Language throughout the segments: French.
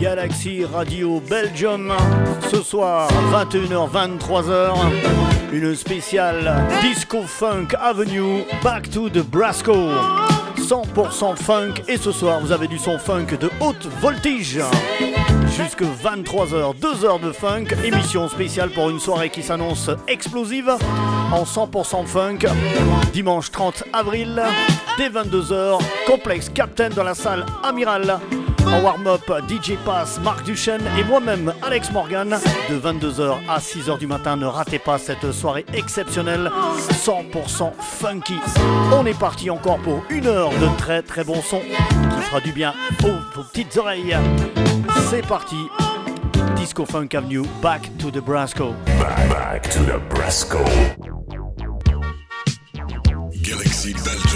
Galaxy Radio Belgium. Ce soir, 21h, 23h, une spéciale Disco Funk Avenue Back to the Brasco. 100% funk et ce soir vous avez du son funk de haute voltige jusque 23h, 2 heures de funk, émission spéciale pour une soirée qui s'annonce explosive en 100% funk. Dimanche 30 avril, dès 22h, complexe Captain dans la salle Amiral. En warm-up, DJ Pass, Marc Duchesne et moi-même, Alex Morgan, de 22h à 6h du matin. Ne ratez pas cette soirée exceptionnelle, 100% funky. On est parti encore pour une heure de très très bon son qui fera du bien aux, petites oreilles. C'est parti. Disco Funk Avenue, back to the Brasco. Back, back to the Brasco. Galaxy Belgium.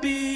be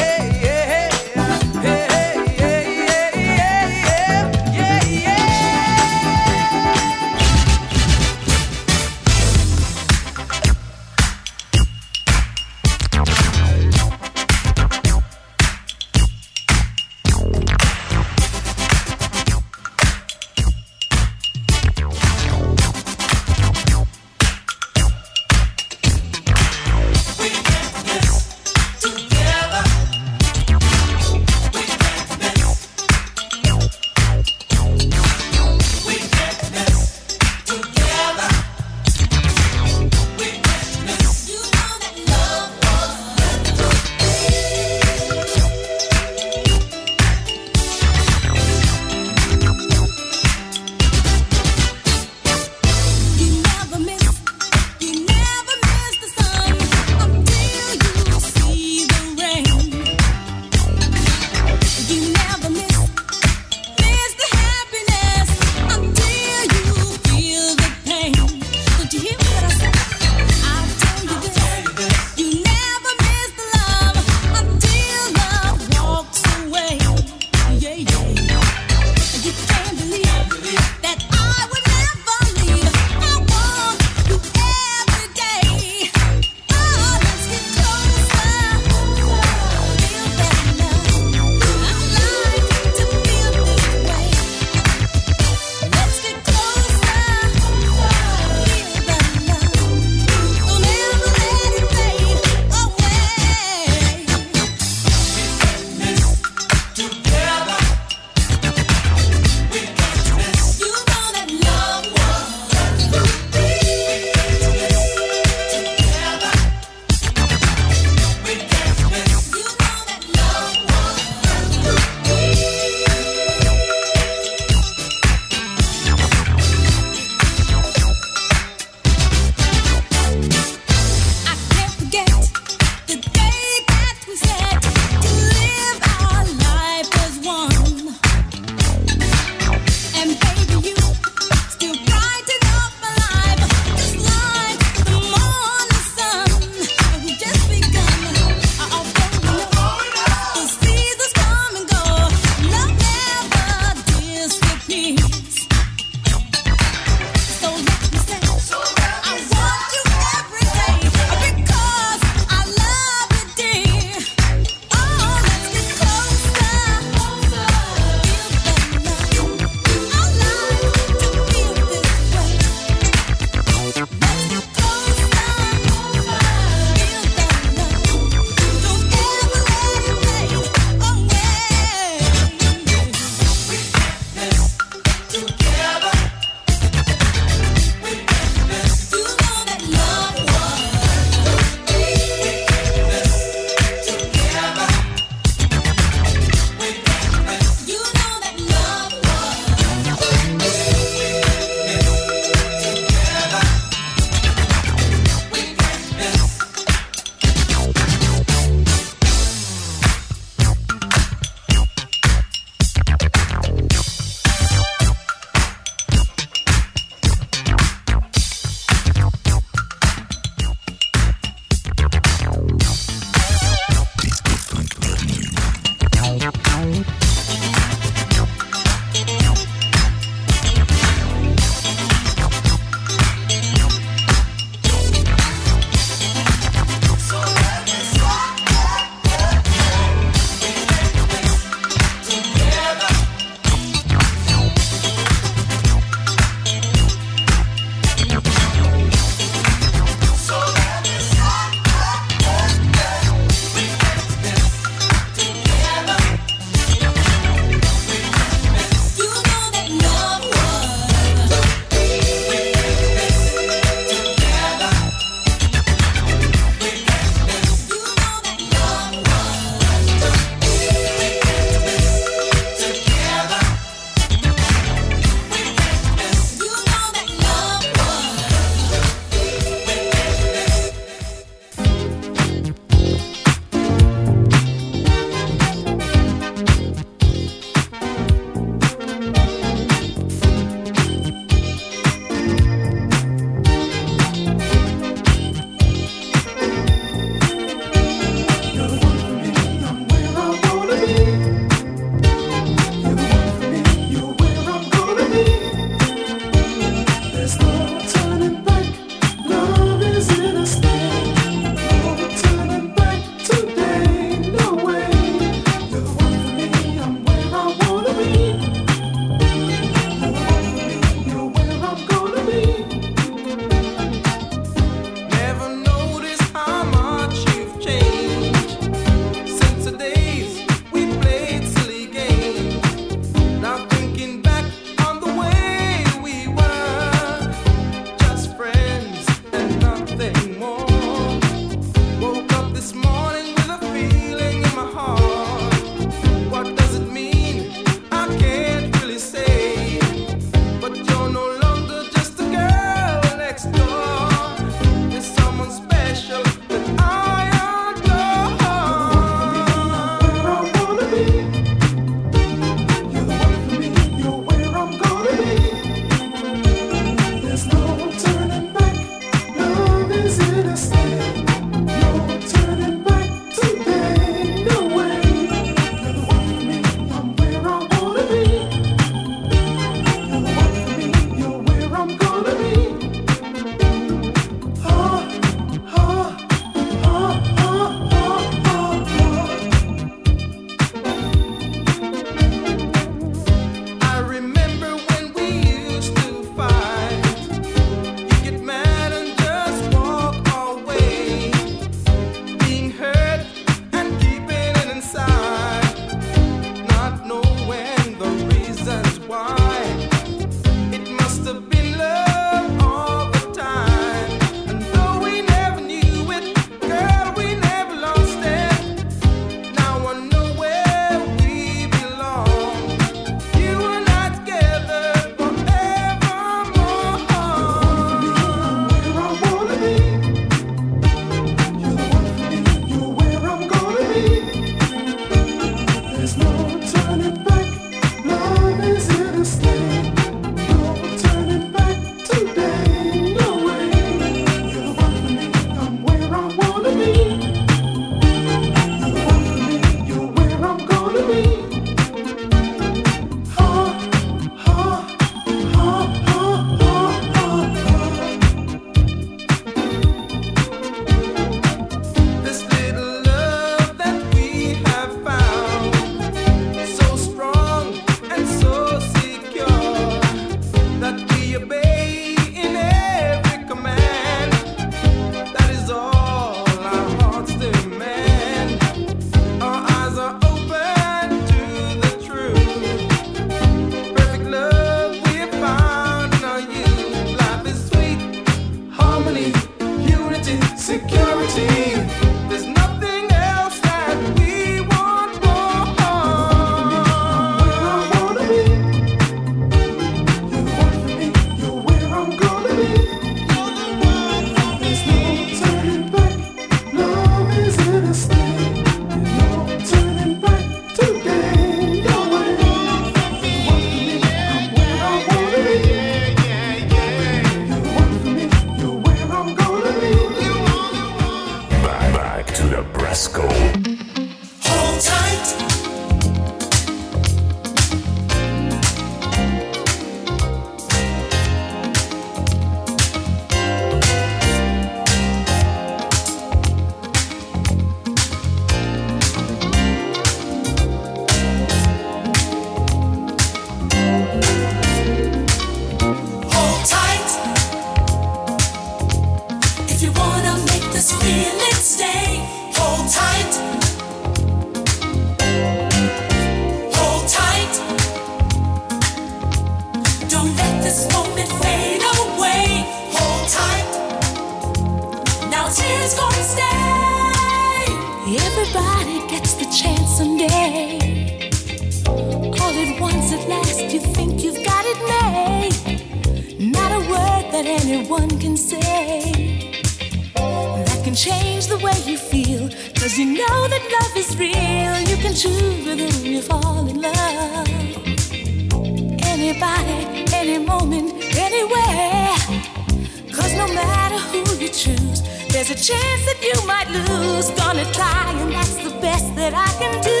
a chance that you might lose. Gonna try, and that's the best that I can do.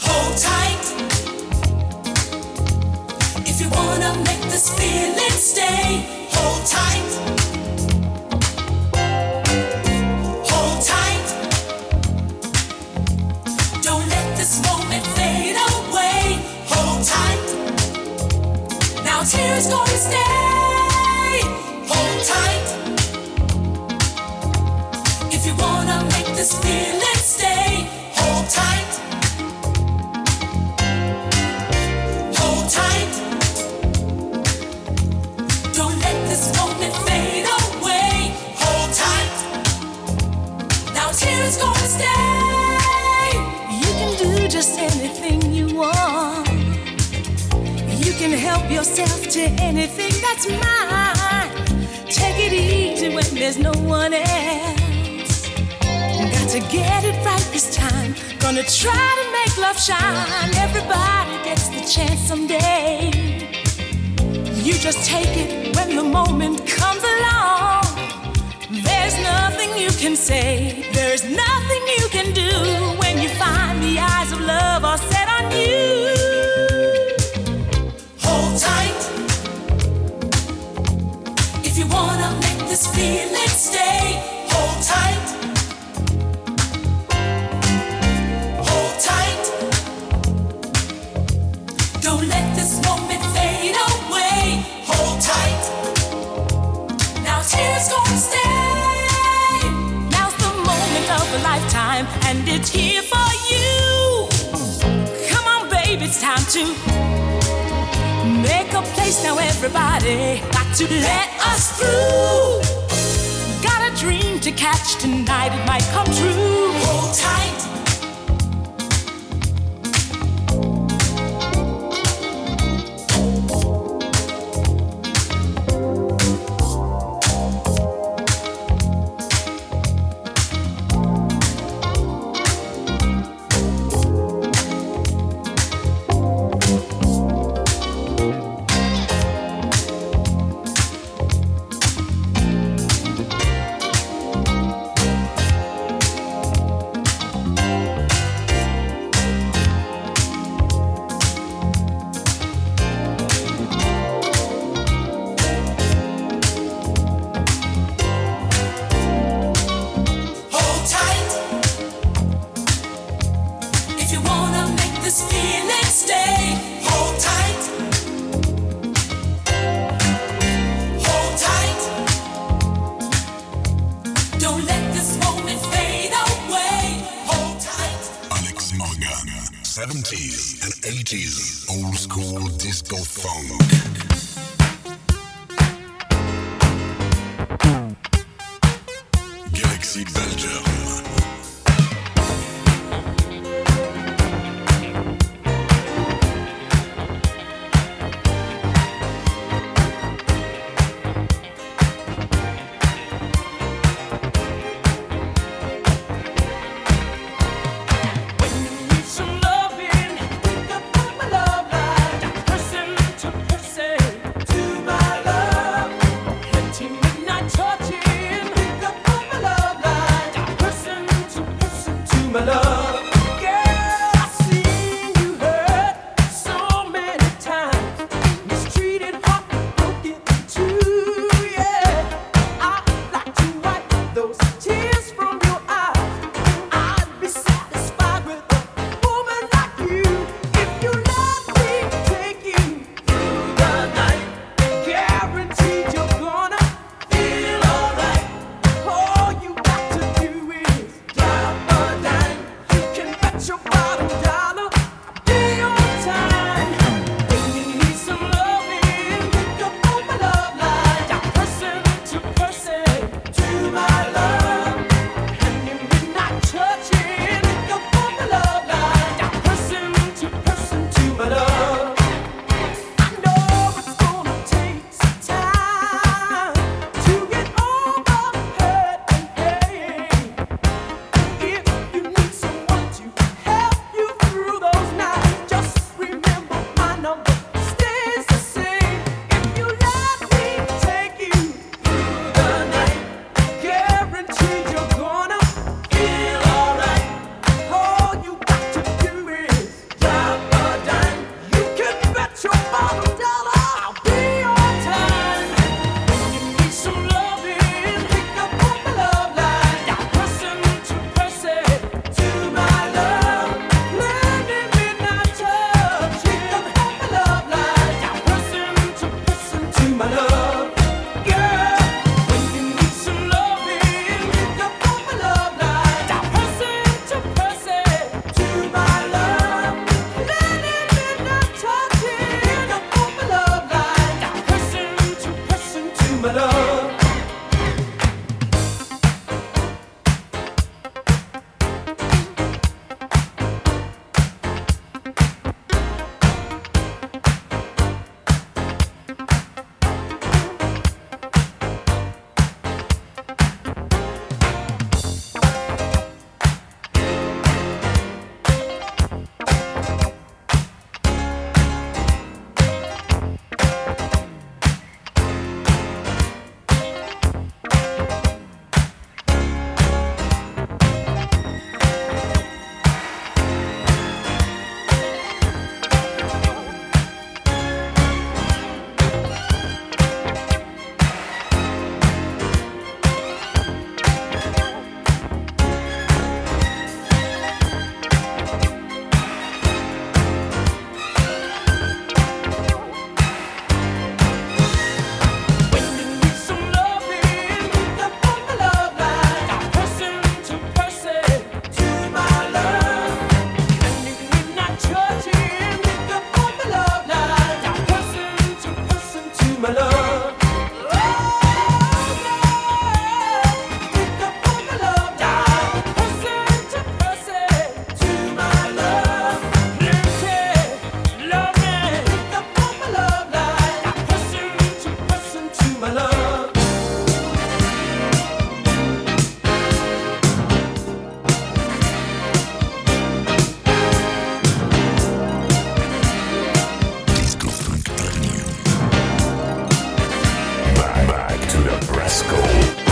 Hold tight. If you wanna make this feeling stay, hold tight. tears go to anything that's mine. Take it easy when there's no one else. Got to get it right this time. Gonna try to make love shine. Everybody gets the chance someday. You just take it when the moment comes along. There's nothing you can say, there's nothing you can do when you find the eyes of love are set on you. It's time to make a place now. Everybody got to let us through. Got a dream to catch tonight, it might come true. Hold tight. Let's go.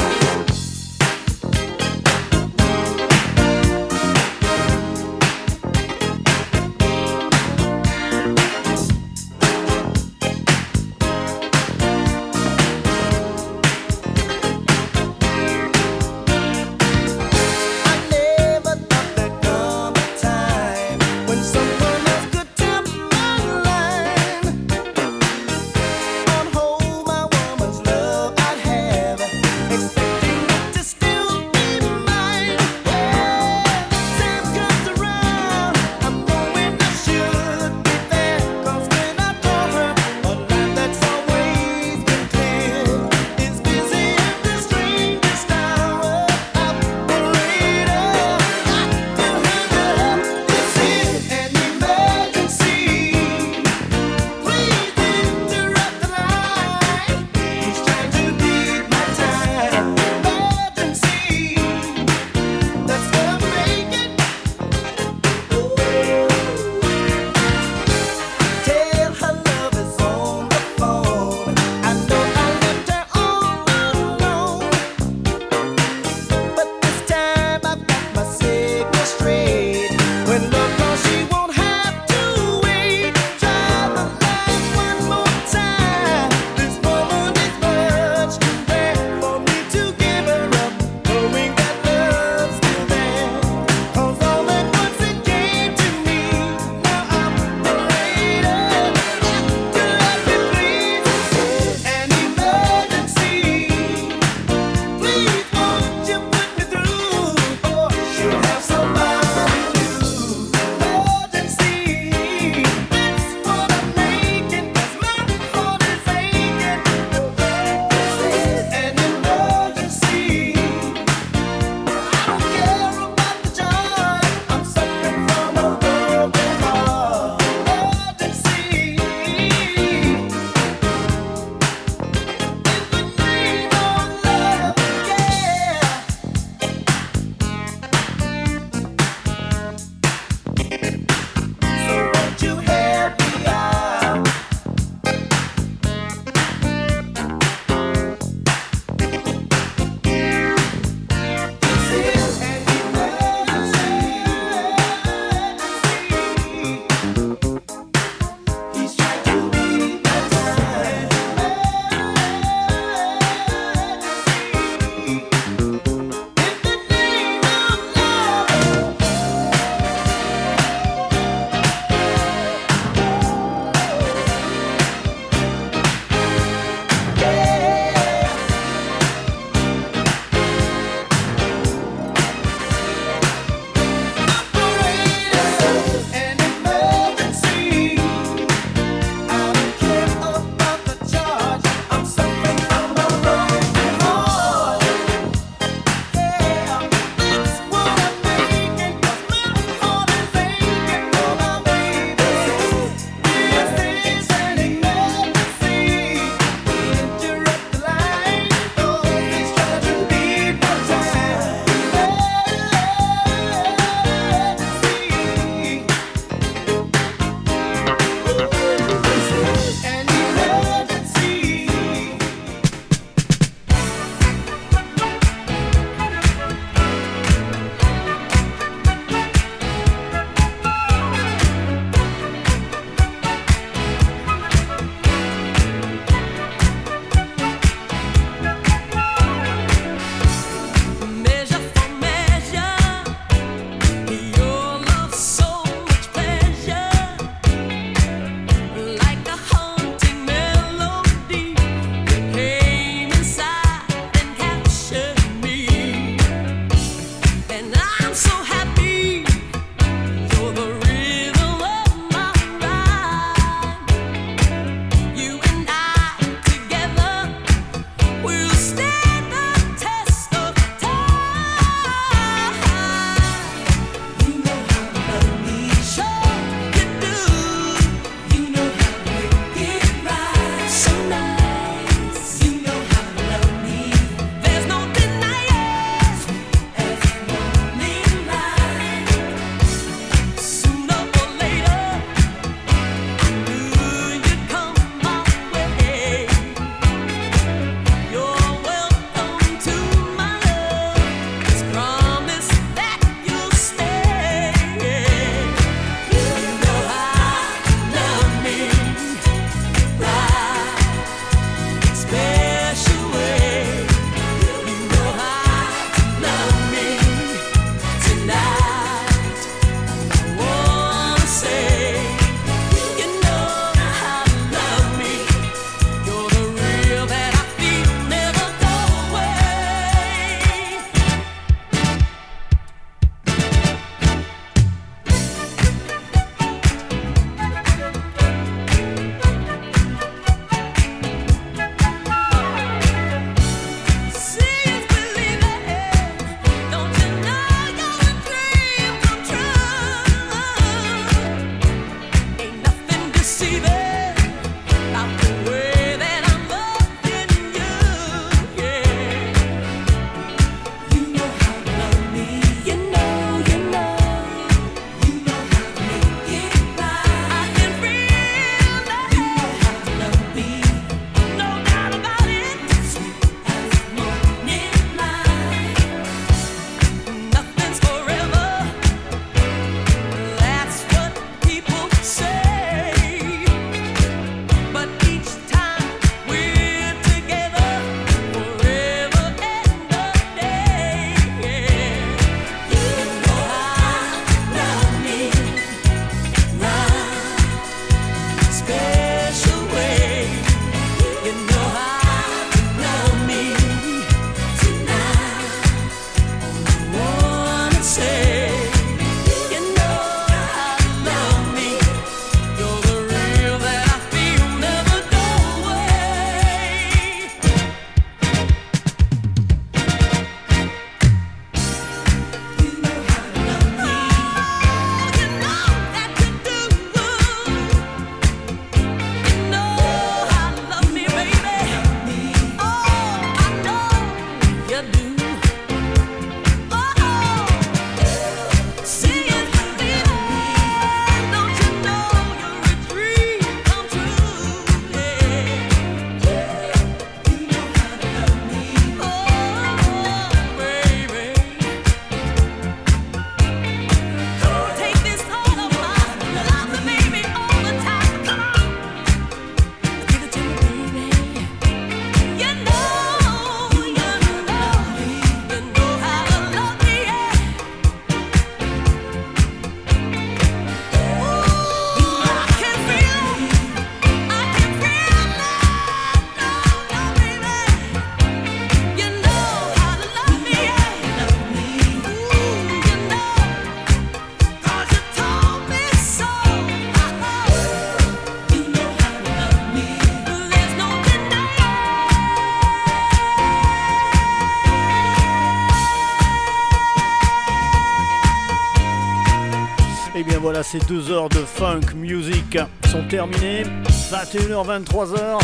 Ces deux heures de funk music sont terminées. 21h, 23h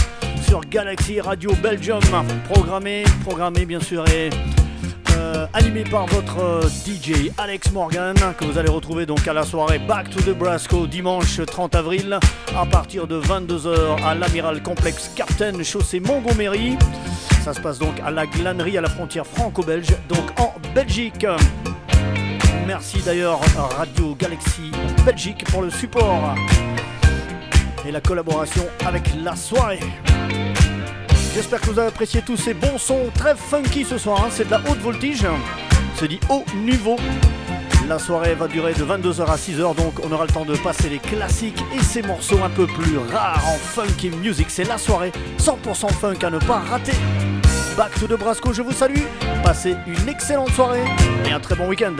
sur Galaxy Radio Belgium. Programmé, programmé bien sûr et euh, animé par votre euh, DJ Alex Morgan que vous allez retrouver donc à la soirée Back to the Brasco dimanche 30 avril à partir de 22h à l'Amiral Complex Captain Chaussée Montgomery. Ça se passe donc à la glanerie à la frontière franco-belge, donc en Belgique. Merci d'ailleurs Radio Galaxy Belgique pour le support et la collaboration avec la soirée. J'espère que vous avez apprécié tous ces bons sons très funky ce soir. Hein. C'est de la haute voltige, c'est dit haut niveau. La soirée va durer de 22h à 6h, donc on aura le temps de passer les classiques et ces morceaux un peu plus rares en funky music. C'est la soirée 100% funk à ne pas rater. Back to the Brasco, je vous salue. Passez une excellente soirée et un très bon week-end.